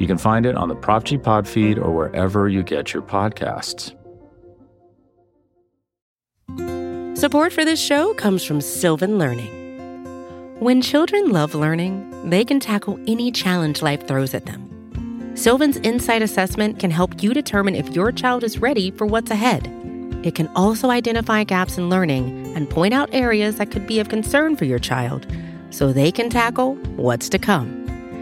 You can find it on the Prop G Pod feed or wherever you get your podcasts. Support for this show comes from Sylvan Learning. When children love learning, they can tackle any challenge life throws at them. Sylvan's Insight Assessment can help you determine if your child is ready for what's ahead. It can also identify gaps in learning and point out areas that could be of concern for your child so they can tackle what's to come.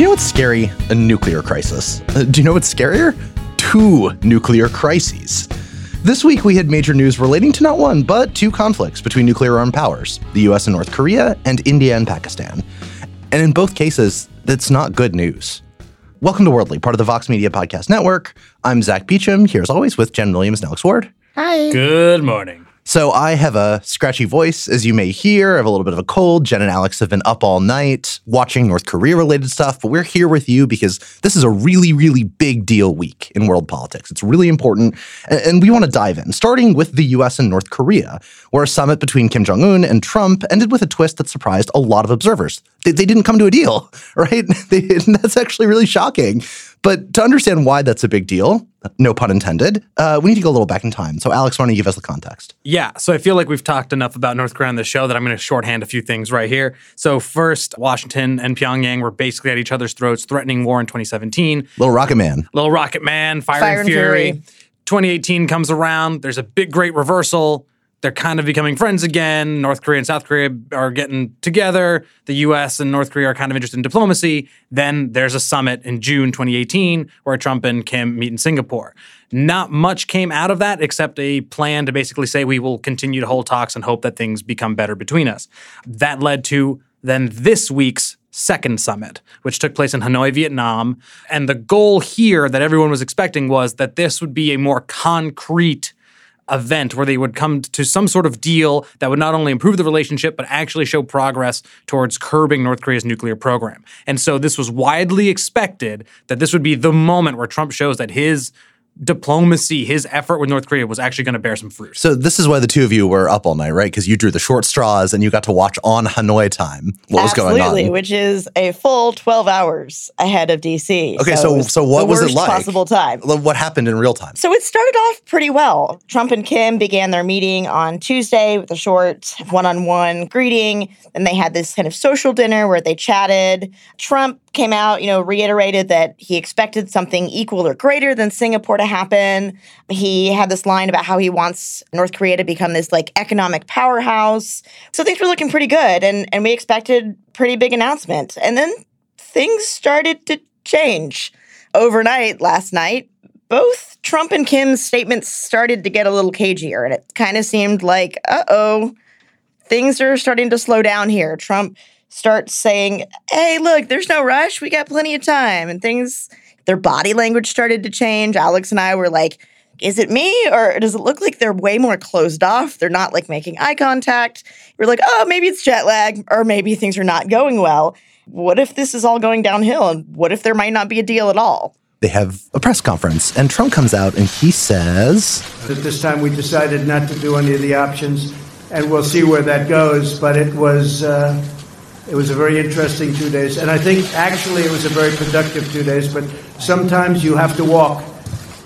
So you know what's scary? A nuclear crisis. Uh, do you know what's scarier? Two nuclear crises. This week we had major news relating to not one, but two conflicts between nuclear armed powers the US and North Korea, and India and Pakistan. And in both cases, that's not good news. Welcome to Worldly, part of the Vox Media Podcast Network. I'm Zack Beauchamp, here as always with Jenn Williams and Alex Ward. Hi. Good morning. So I have a scratchy voice, as you may hear. I have a little bit of a cold. Jenn and Alex have been up all night watching North Korea related stuff, but we're here with you because this is a really, really big deal week in world politics. It's really important, and, we want to dive in, starting with the US and North Korea, where a summit between Kim Jong un and Trump ended with a twist that surprised a lot of observers. They, they didn't come to a deal, right? They, that's actually really shocking. But to understand why that's a big deal, no pun intended, uh, we need to go a little back in time. So, Alex, why don't you give us the context? Yeah, so I feel like we've talked enough about North Korea on the show that I'm going to shorthand a few things right here. So, first, Washington and Pyongyang were basically at each other's throats, threatening war in 2017. Little Rocket Man. Little Rocket Man, Fire, Fire and and Fury. Fury. 2018 comes around. There's a big, great reversal. They're kind of becoming friends again. North Korea and South Korea are getting together. The US and North Korea are kind of interested in diplomacy. Then there's a summit in June 2018 where Trump and Kim meet in Singapore. Not much came out of that except a plan to basically say we will continue to hold talks and hope that things become better between us. That led to then this week's second summit, which took place in Hanoi, Vietnam. And the goal here that everyone was expecting was that this would be a more concrete event where they would come to some sort of deal that would not only improve the relationship, but actually show progress towards curbing North Korea's nuclear program. And so this was widely expected that this would be the moment where Trump shows that his diplomacy, his effort with North Korea was actually going to bear some fruit. So this is why the two of you were up all night, right? Because you drew the short straws and you got to watch on Hanoi time what was Absolutely, going on. which is a full 12 hours ahead of DC. Okay, so- it's so what the was it like? possible time. What happened in real time? So it started off pretty well. Trump and Kim began their meeting on Tuesday with a short one on one greeting. and they had this kind of social dinner where they chatted. Trump came out, you know, reiterated that he expected something equal or greater than Singapore to happen. He had this line about how he wants North Korea to become this like economic powerhouse. So things were looking pretty good and and we expected pretty big announcement. And then things started to change. Overnight last night, both Trump and Kim's statements started to get a little cagier, and it kind of seemed like, uh oh, things are starting to slow down here. Trump starts saying, hey, look, there's no rush. We got plenty of time. And things, their body language started to change. Alex and I were like, is it me or does it look like they're way more closed off? They're not like making eye contact. We're like, oh, maybe it's jet lag or maybe things are not going well. What if this is all going downhill? And what if there might not be a deal at all? They have a press conference and Trump comes out and he says, At this time, we decided not to do any of the options, and we'll see where that goes. But it was uh, it was a very interesting two days, and I think actually it was a very productive two days. But sometimes you have to walk.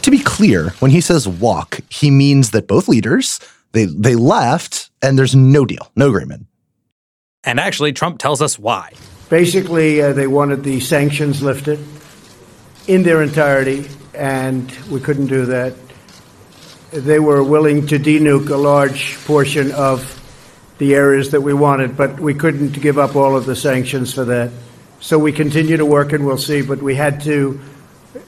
to be clear, when he says walk, he means that both leaders they they left and there's no deal, no agreement. And actually, Trump tells us why. Basically, uh, they wanted the sanctions lifted in their entirety, and we couldn't do that. they were willing to denuke a large portion of the areas that we wanted, but we couldn't give up all of the sanctions for that. So we continue to work, and we'll see. But we had to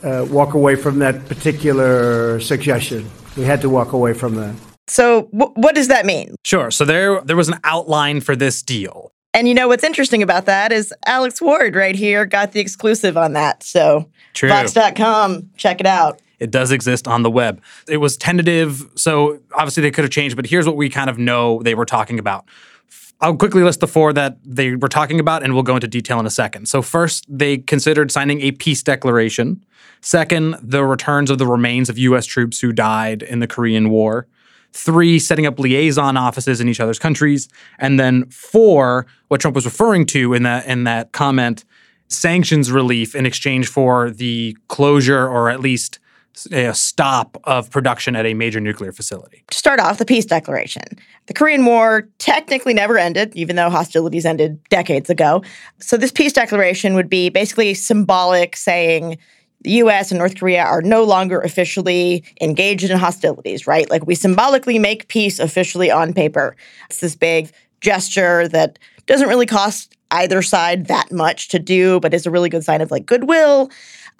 uh, walk away from that particular suggestion. We had to walk away from that. So, w- what does that mean? Sure. So there, there was an outline for this deal. And you know what's interesting about that is Alex Ward right here got the exclusive on that. So, True. Vox.com, check it out. It does exist on the web. It was tentative, so obviously they could have changed, but here's what we kind of know they were talking about. I'll quickly list the four that they were talking about, and we'll go into detail in a second. So, first, they considered signing a peace declaration. Second, the returns of the remains of U.S. troops who died in the Korean War. Three, setting up liaison offices in each other's countries. And then four, what Trump was referring to in that in that comment, sanctions relief in exchange for the closure or at least a stop of production at a major nuclear facility. To start off, the peace declaration. The Korean War technically never ended, even though hostilities ended decades ago. So, this peace declaration would be basically symbolic, saying the US and North Korea are no longer officially engaged in hostilities, right? Like we symbolically make peace officially on paper. It's this big gesture that doesn't really cost either side that much to do, but is a really good sign of like goodwill.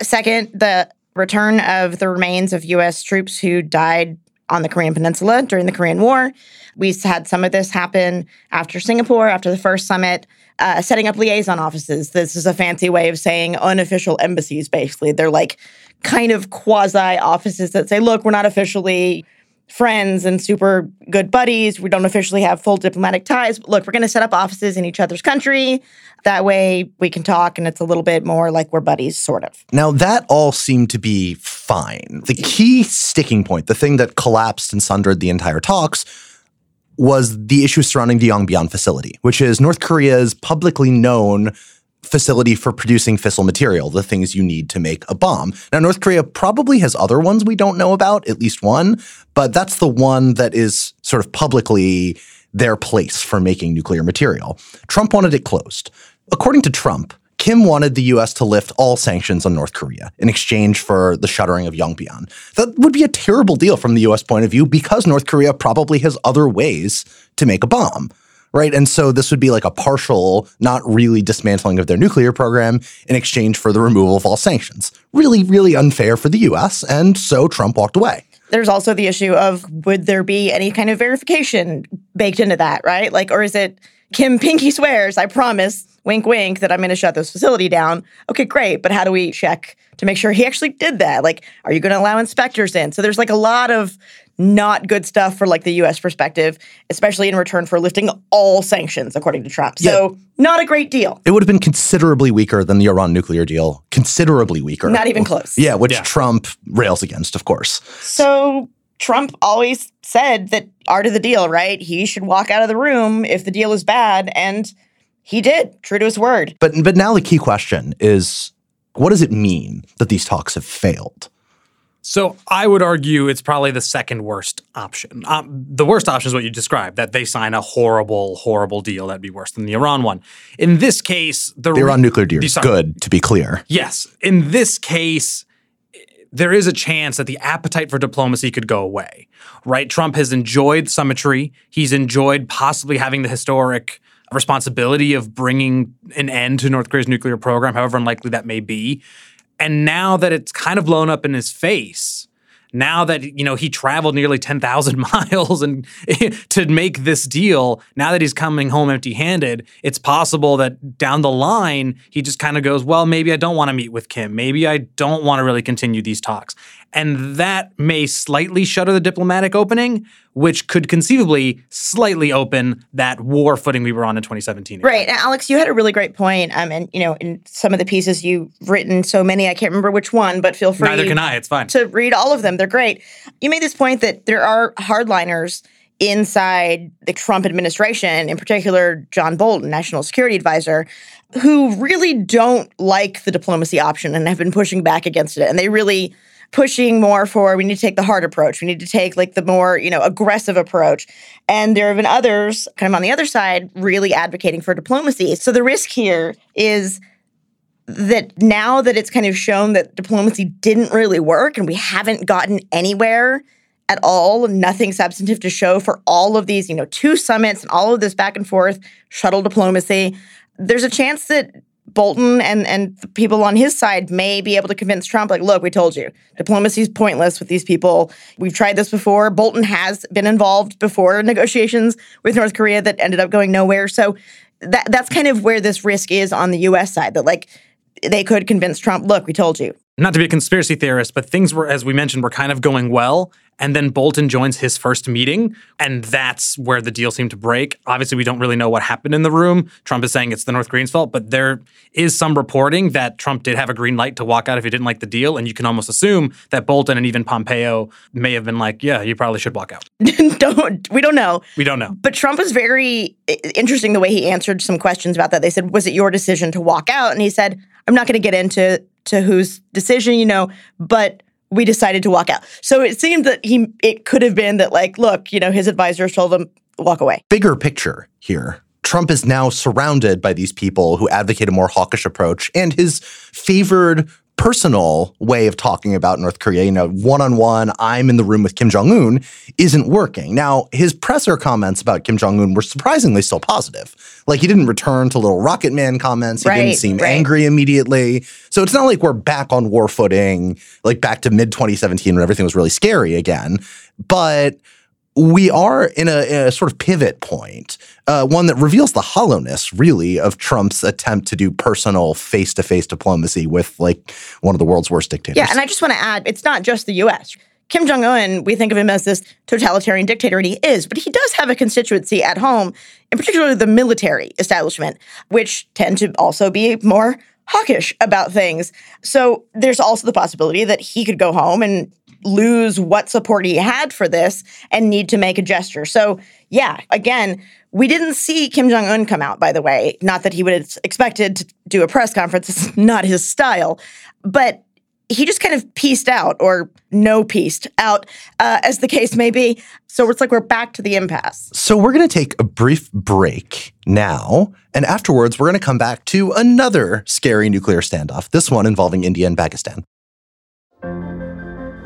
Second, the return of the remains of US troops who died on the Korean Peninsula during the Korean War. We had some of this happen after Singapore, after the first summit, uh, setting up liaison offices. This is a fancy way of saying unofficial embassies, basically. They're like kind of quasi offices that say, look, we're not officially friends and super good buddies. We don't officially have full diplomatic ties. But look, we're going to set up offices in each other's country. That way we can talk and it's a little bit more like we're buddies, sort of. Now, that all seemed to be fine. The key sticking point, the thing that collapsed and sundered the entire talks, was the issue surrounding the Yongbyon facility, which is North Korea's publicly known facility for producing fissile material, the things you need to make a bomb. Now, North Korea probably has other ones we don't know about, at least one, but that's the one that is sort of publicly their place for making nuclear material. Trump wanted it closed. According to Trump, Kim wanted the US to lift all sanctions on North Korea in exchange for the shuttering of Yongbyon. That would be a terrible deal from the US point of view because North Korea probably has other ways to make a bomb right? And so this would be like a partial, not really dismantling of their nuclear program in exchange for the removal of all sanctions. Really, really unfair for the US. And so Trump walked away. There's also the issue of would there be any kind of verification baked into that, right? Like, or is it Kim Pinky swears, I promise, wink, wink, that I'm going to shut this facility down? Okay, great. But how do we check to make sure he actually did that? Like, are you going to allow inspectors in? So there's like a lot of not good stuff for like the US perspective, especially in return for lifting all sanctions, according to Trump. So, yeah. not a great deal. It would have been considerably weaker than the Iran nuclear deal, considerably weaker. Not even close. Yeah, which yeah. Trump rails against, of course. So, Trump always said that art of the deal, right? He should walk out of the room if the deal is bad. And he did, true to his word. But but now the key question is what does it mean that these talks have failed? So I would argue it's probably the second worst option. Um, the worst option is what you described that they sign a horrible, horrible deal that'd be worse than the Iran one. In this case, the, the Iran nuclear deal is good, to be clear. Yes. In this case, there is a chance that the appetite for diplomacy could go away, right? Trump has enjoyed summitry. He's enjoyed possibly having the historic responsibility of bringing an end to North Korea's nuclear program, however unlikely that may be. And now that it's kind of blown up in his face, now that you know he traveled nearly 10,000 miles and to make this deal, now that he's coming home empty-handed, it's possible that down the line he just kind of goes, "Well, maybe I don't want to meet with Kim. Maybe I don't want to really continue these talks." And that may slightly shutter the diplomatic opening, which could conceivably slightly open that war footing we were on in 2017. Right. And Alex, you had a really great point. Um, and, you know, in some of the pieces you've written, so many, I can't remember which one, but feel free. Neither can I. It's fine. To read all of them. They're great. You made this point that there are hardliners inside the Trump administration, in particular, John Bolton, national security advisor, who really don't like the diplomacy option and have been pushing back against it. And they really pushing more for we need to take the hard approach. We need to take like the more, you know, aggressive approach. And there have been others kind of on the other side really advocating for diplomacy. So the risk here is that now that it's kind of shown that diplomacy didn't really work and we haven't gotten anywhere at all, nothing substantive to show for all of these, you know, two summits and all of this back and forth shuttle diplomacy. There's a chance that Bolton and and people on his side may be able to convince Trump, like, look, we told you, diplomacy is pointless with these people. We've tried this before. Bolton has been involved before negotiations with North Korea that ended up going nowhere. So that that's kind of where this risk is on the U.S. side. That like they could convince Trump, look, we told you. Not to be a conspiracy theorist, but things were, as we mentioned, were kind of going well. And then Bolton joins his first meeting, and that's where the deal seemed to break. Obviously, we don't really know what happened in the room. Trump is saying it's the North Koreans' fault, but there is some reporting that Trump did have a green light to walk out if he didn't like the deal. And you can almost assume that Bolton and even Pompeo may have been like, yeah, you probably should walk out. don't we don't know. We don't know. But Trump was very interesting the way he answered some questions about that. They said, "Was it your decision to walk out?" And he said, "I'm not going to get into to whose decision, you know, but we decided to walk out. So it seemed that he it could have been that like, look, you know, his advisors told him walk away. Bigger picture here. Trump is now surrounded by these people who advocate a more hawkish approach, and his favored personal way of talking about North Korea, you know, one on one, I'm in the room with Kim Jong un, isn't working. Now, his presser comments about Kim Jong un were surprisingly still positive. Like, he didn't return to little Rocket Man comments. He right, didn't seem right. angry immediately. So it's not like we're back on war footing, like back to mid 2017 when everything was really scary again. But we are in a, in a, sort of pivot point, uh, one that reveals the hollowness, really, of Trump's attempt to do personal face to face diplomacy with like one of the world's worst dictators. Yeah, and I just want to add it's not just the US. Kim Jong un, we think of him as this totalitarian dictator, and he is, but he does have a constituency at home, in particular the military establishment, which tend to also be more hawkish about things. So there's also the possibility that he could go home and lose what support he had for this and need to make a gesture. So, yeah, again, we didn't see Kim Jong un come out, by the way. Not that he would have expected to do a press conference, it's not his style. But he just kind of pieced out or no pieced out, uh, as the case may be. So it's like we're back to the impasse. So we're going to take a brief break now. And afterwards, we're going to come back to another scary nuclear standoff, this one involving India and Pakistan.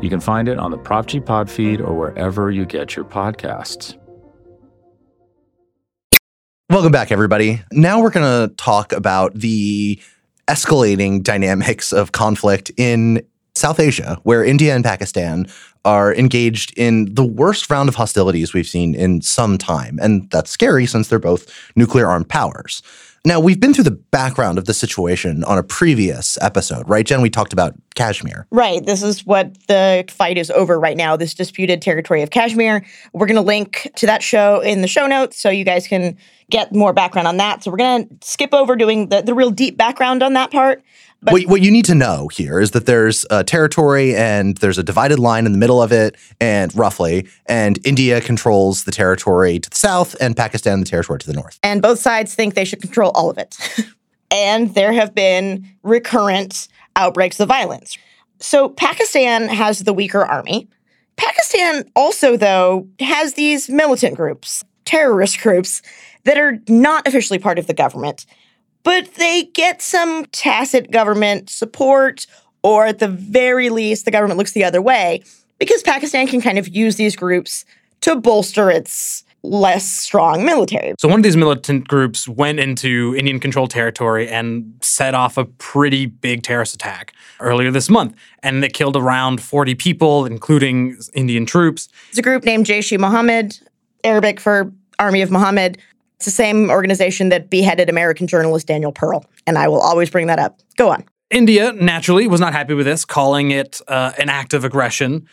You can find it on the Prop G Pod feed or wherever you get your podcasts. Welcome back, everybody. Now we're going to talk about the escalating dynamics of conflict in South Asia, where India and Pakistan are engaged in the worst round of hostilities we've seen in some time. And that's scary since they're both nuclear armed powers. Now, we've been through the background of the situation on a previous episode, right, Jenn? We talked about Kashmir. Right. This is what the fight is over right now, this disputed territory of Kashmir. We're going to link to that show in the show notes so you guys can get more background on that. So we're going to skip over doing the, the real deep background on that part. But what, what you need to know here is that there's a territory and there's a divided line in the middle of it, and roughly, and India controls the territory to the south and Pakistan the territory to the north. And both sides think they should control all of it. and there have been recurrent outbreaks of violence. So Pakistan has the weaker army. Pakistan also, though, has these militant groups, terrorist groups, that are not officially part of the government but they get some tacit government support, or at the very least, the government looks the other way because Pakistan can kind of use these groups to bolster its less strong military. So one of these militant groups went into Indian controlled territory and set off a pretty big terrorist attack earlier this month. And it killed around 40 people, including Indian troops. It's a group named Jaish-e-Mohammed, Arabic for Army of Muhammad. It's the same organization that beheaded American journalist Daniel Pearl. And I will always bring that up. Go on. India, naturally, was not happy with this, calling it uh, an act of aggression.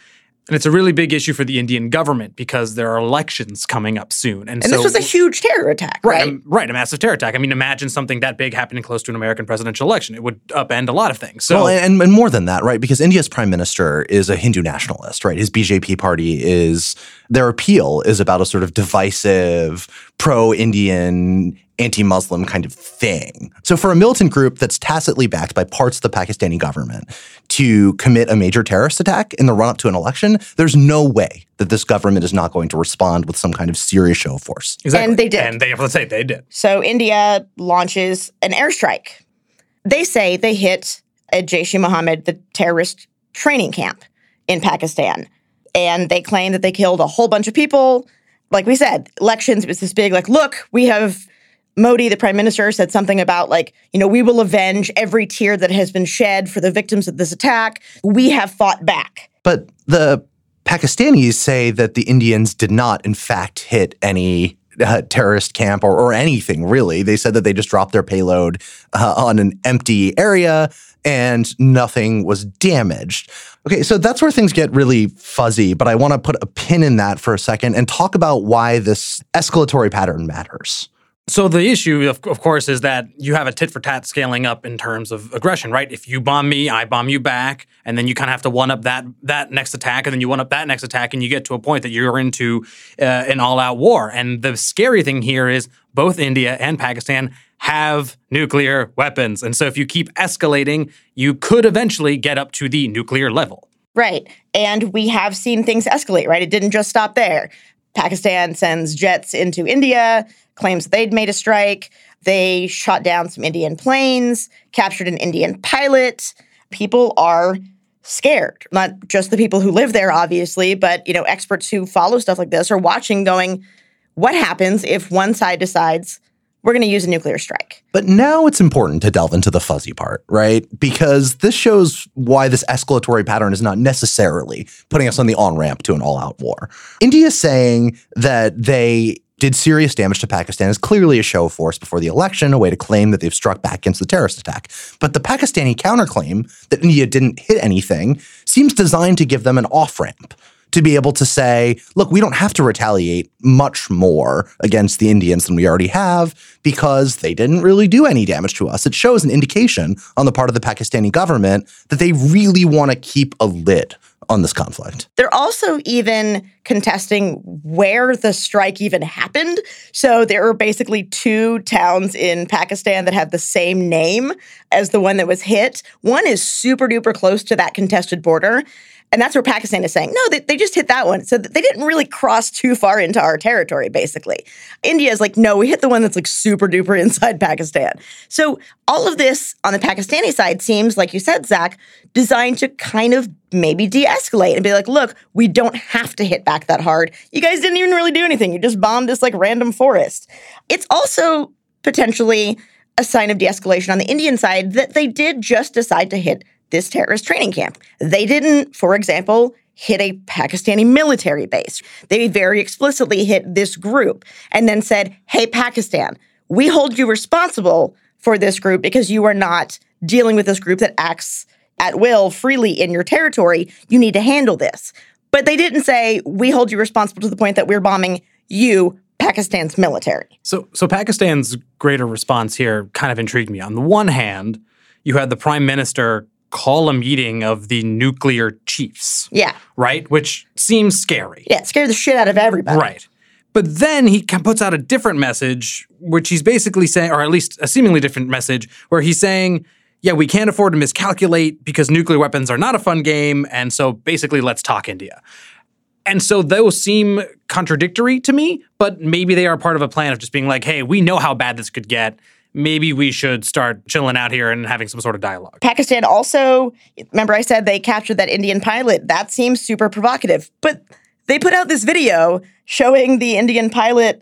And it's a really big issue for the Indian government because there are elections coming up soon. And, And so, this was a huge terror attack, Right, right? um, right, a massive terror attack. I mean, imagine something that big happening close to an American presidential election. It would upend a lot of things. So, well, and, and more than that, right? Because India's prime minister is a Hindu nationalist, right? His BJP party is their appeal is about a sort of divisive, pro-Indian, anti-Muslim kind of thing. So for a militant group that's tacitly backed by parts of the Pakistani government to commit a major terrorist attack in the run-up to an election, there's no way that this government is not going to respond with some kind of serious show of force. exactly. And they did. And they, let's say they did. So India launches an airstrike. They say they hit a Jaish e Mohammed, the terrorist training camp in Pakistan. And they claim that they killed a whole bunch of people. Like we said, elections was this big, like, look, we have Modi, the prime minister, said something about, like, you know, we will avenge every tear that has been shed for the victims of this attack. We have fought back. But the Pakistanis say that the Indians did not, in fact, hit any uh, terrorist camp or, or anything really. They said that they just dropped their payload uh, on an empty area and nothing was damaged. Okay, so that's where things get really fuzzy, but I want to put a pin in that for a second and talk about why this escalatory pattern matters. So the issue, of, of course, is that you have a tit for tat scaling up in terms of aggression, right? If you bomb me, I bomb you back, and then you kind of have to one up that that next attack, and then you one up that next attack, and you get to a point that you're into uh, an all out war. And the scary thing here is both India and Pakistan have nuclear weapons, and so if you keep escalating, you could eventually get up to the nuclear level. Right. And we have seen things escalate, right? It didn't just stop there. Pakistan sends jets into India, claims they'd made a strike. They shot down some Indian planes, captured an Indian pilot. People are scared. Not just the people who live there, obviously, but you know, experts who follow stuff like this are watching, going, what happens if one side decides we're going to use a nuclear strike? But now it's important to delve into the fuzzy part, right? Because this shows why this escalatory pattern is not necessarily putting us on the on ramp to an all out war. India saying that they did serious damage to Pakistan is clearly a show of force before the election, a way to claim that they've struck back against the terrorist attack. But the Pakistani counterclaim that India didn't hit anything seems designed to give them an off ramp to be able to say, look, we don't have to retaliate much more against the Indians than we already have because they didn't really do any damage to us. It shows an indication on the part of the Pakistani government that they really want to keep a lid on this conflict. They're also even contesting where the strike even happened. So there are basically two towns in Pakistan that have the same name as the one that was hit. One is super duper close to that contested border. And that's where Pakistan is saying, no, they, they just hit that one. So they didn't really cross too far into our territory, basically. India is like, no, we hit the one that's like super duper inside Pakistan. So all of this on the Pakistani side seems, like you said, Zack, designed to kind of maybe de escalate and be like, look, we don't have to hit back that hard. You guys didn't even really do anything. You just bombed this like random forest. It's also potentially a sign of de escalation on the Indian side that they did just decide to hit this terrorist training camp. They didn't, for example, hit a Pakistani military base. They very explicitly hit this group and then said, hey, Pakistan, we hold you responsible for this group because you are not dealing with this group that acts at will freely in your territory. You need to handle this. But they didn't say, we hold you responsible to the point that we're bombing you, Pakistan's military. So, so Pakistan's greater response here kind of intrigued me. On the one hand, you had the prime minister call a meeting of the nuclear chiefs, Yeah. right? Which seems scary. Yeah, it scared the shit out of everybody. Right. But then he puts out a different message, which he's basically saying, or at least a seemingly different message, where he's saying, yeah, we can't afford to miscalculate because nuclear weapons are not a fun game. And so basically, let's talk India. And so those seem contradictory to me, but maybe they are part of a plan of just being like, hey, we know how bad this could get. Maybe we should start chilling out here and having some sort of dialogue. Pakistan also, remember I said they captured that Indian pilot. That seems super provocative. But they put out this video showing the Indian pilot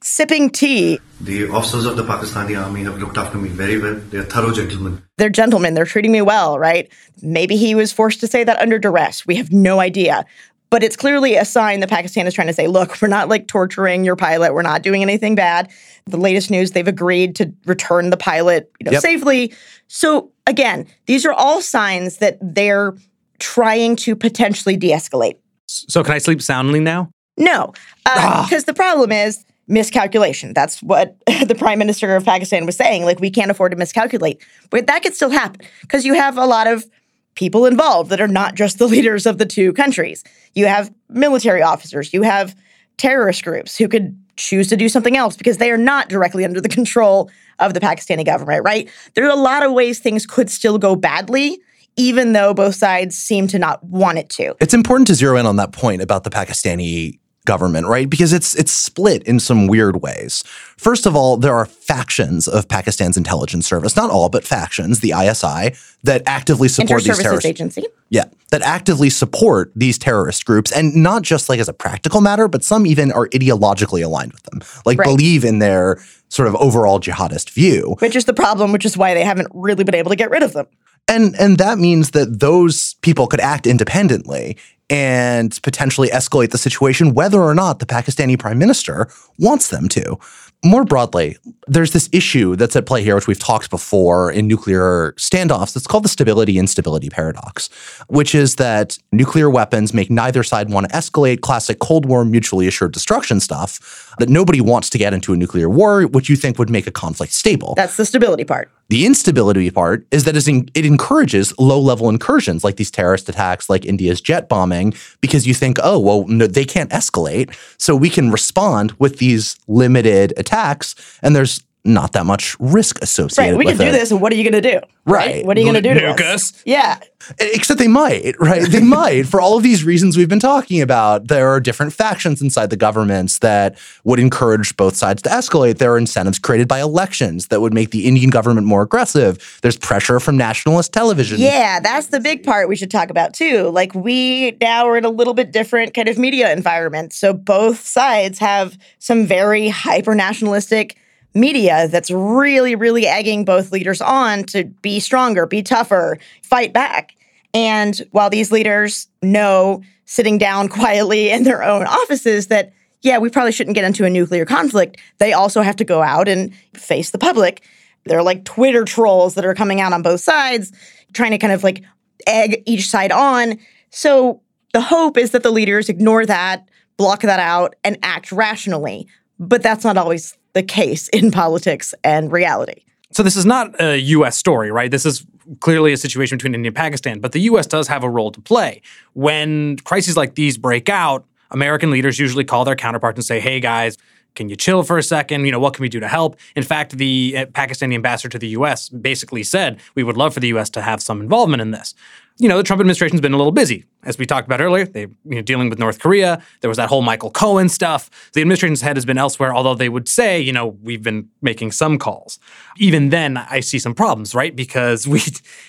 sipping tea. The officers of the Pakistani army have looked after me very well. They are thorough gentlemen. They're gentlemen, they're treating me well, right? Maybe he was forced to say that under duress. We have no idea. But it's clearly a sign that Pakistan is trying to say, look, we're not like torturing your pilot. We're not doing anything bad. The latest news, they've agreed to return the pilot you know, Yep. safely. So again, these are all signs that they're trying to potentially de-escalate. So can I sleep soundly now? No, Ah. because the problem is miscalculation. That's what the prime minister of Pakistan was saying. Like, we can't afford to miscalculate. But that could still happen because you have a lot of people involved that are not just the leaders of the two countries. You have military officers, you have terrorist groups who could choose to do something else because they are not directly under the control of the Pakistani government, right? There are a lot of ways things could still go badly. Even though both sides seem to not want it to. It's important to zero in on that point about the Pakistani government, right? Because it's it's split in some weird ways. First of all, there are factions of Pakistan's intelligence service, not all, but factions, the ISI, that actively support these Inter-Services. Agency. Yeah, that actively support these terrorist groups and not just like as a practical matter, but some even are ideologically aligned with them, like Right. believe in their sort of overall jihadist view. which is the problem, which is why they haven't really been able to get rid of them. And and that means that those people could act independently and potentially escalate the situation whether or not the Pakistani prime minister wants them to. More broadly, there's this issue that's at play here, which we've talked before in nuclear standoffs. It's called the stability instability paradox, which is that nuclear weapons make neither side want to escalate classic Cold War mutually assured destruction stuff, that nobody wants to get into a nuclear war, which you think would make a conflict stable. That's the stability part. The instability part is that it encourages low level incursions like these terrorist attacks, like India's jet bombing, because you think, oh, well, no, they can't escalate. So we can respond with these limited attacks, and there's not that much risk associated Right. We can do it. this, and what are you going to do? Right. What are you going to do to us? us? Yeah. Except they might, right? They might. For all of these reasons we've been talking about, there are different factions inside the governments that would encourage both sides to escalate. There are incentives created by elections that would make the Indian government more aggressive. There's pressure from nationalist television. Yeah, that's the big part we should talk about too. Like we now are in a little bit different kind of media environment. So both sides have some very hyper nationalistic media that's really, really egging both leaders on to be stronger, be tougher, fight back. And while these leaders know sitting down quietly in their own offices that, yeah, we probably shouldn't get into a nuclear conflict, they also have to go out and face the public. They're like Twitter trolls that are coming out on both sides, trying to kind of like egg each side on. So the hope is that the leaders ignore that, block that out, and act rationally. But that's not always the case in politics and reality. So this is not a U.S. story, right? This is clearly a situation between India and Pakistan, but the U.S. does have a role to play. When crises like these break out, American leaders usually call their counterparts and say, "Hey, guys." Can you chill for a second? You know, what can we do to help? In fact, the uh, Pakistani ambassador to the US basically said, we would love for the US to have some involvement in this. You know, the Trump administration's been a little busy. As we talked about earlier, they you know dealing with North Korea. There was that whole Michael Cohen stuff. The administration's head has been elsewhere, although they would say, you know, we've been making some calls. Even then, I see some problems, right? Because we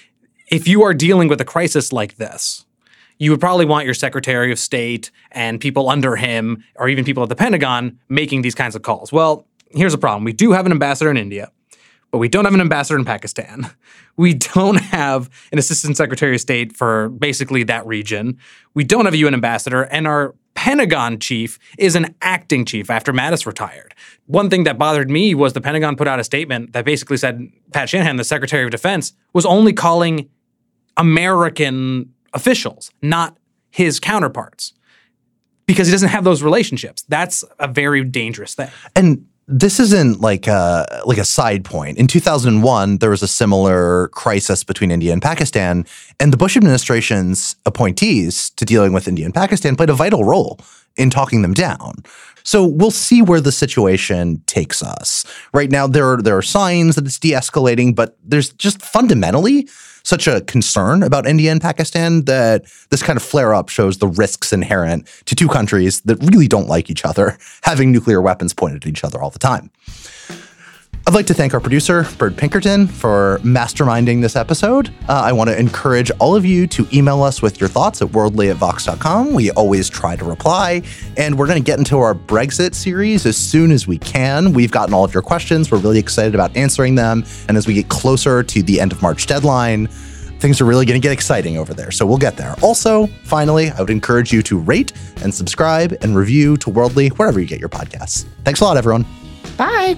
if you are dealing with a crisis like this, you would probably want your Secretary of State and people under him, or even people at the Pentagon, making these kinds of calls. Well, here's a problem. We do have an ambassador in India, but we don't have an ambassador in Pakistan. We don't have an assistant secretary of state for basically that region. We don't have a UN ambassador, and our Pentagon chief is an acting chief after Mattis retired. One thing that bothered me was the Pentagon put out a statement that basically said Pat Shanahan, the Secretary of Defense, was only calling American officials, not his counterparts, because he doesn't have those relationships. That's a very dangerous thing. And this isn't like a like a side point. In 2001, there was a similar crisis between India and Pakistan, and the Bush administration's appointees to dealing with India and Pakistan played a vital role in talking them down. So we'll see where the situation takes us. Right now, there are there are signs that it's de-escalating, but there's just fundamentally such a concern about India and Pakistan that this kind of flare up shows the risks inherent to two countries that really don't like each other having nuclear weapons pointed at each other all the time. I'd like to thank our producer, Bird Pinkerton, for masterminding this episode. Uh, I want to encourage all of you to email us with your thoughts at worldly at vox.com. We always try to reply. And we're going to get into our Brexit series as soon as we can. We've gotten all of your questions. We're really excited about answering them. And as we get closer to the end of March deadline, things are really going to get exciting over there. So we'll get there. Also, finally, I would encourage you to rate and subscribe and review to Worldly wherever you get your podcasts. Thanks a lot, everyone. Bye.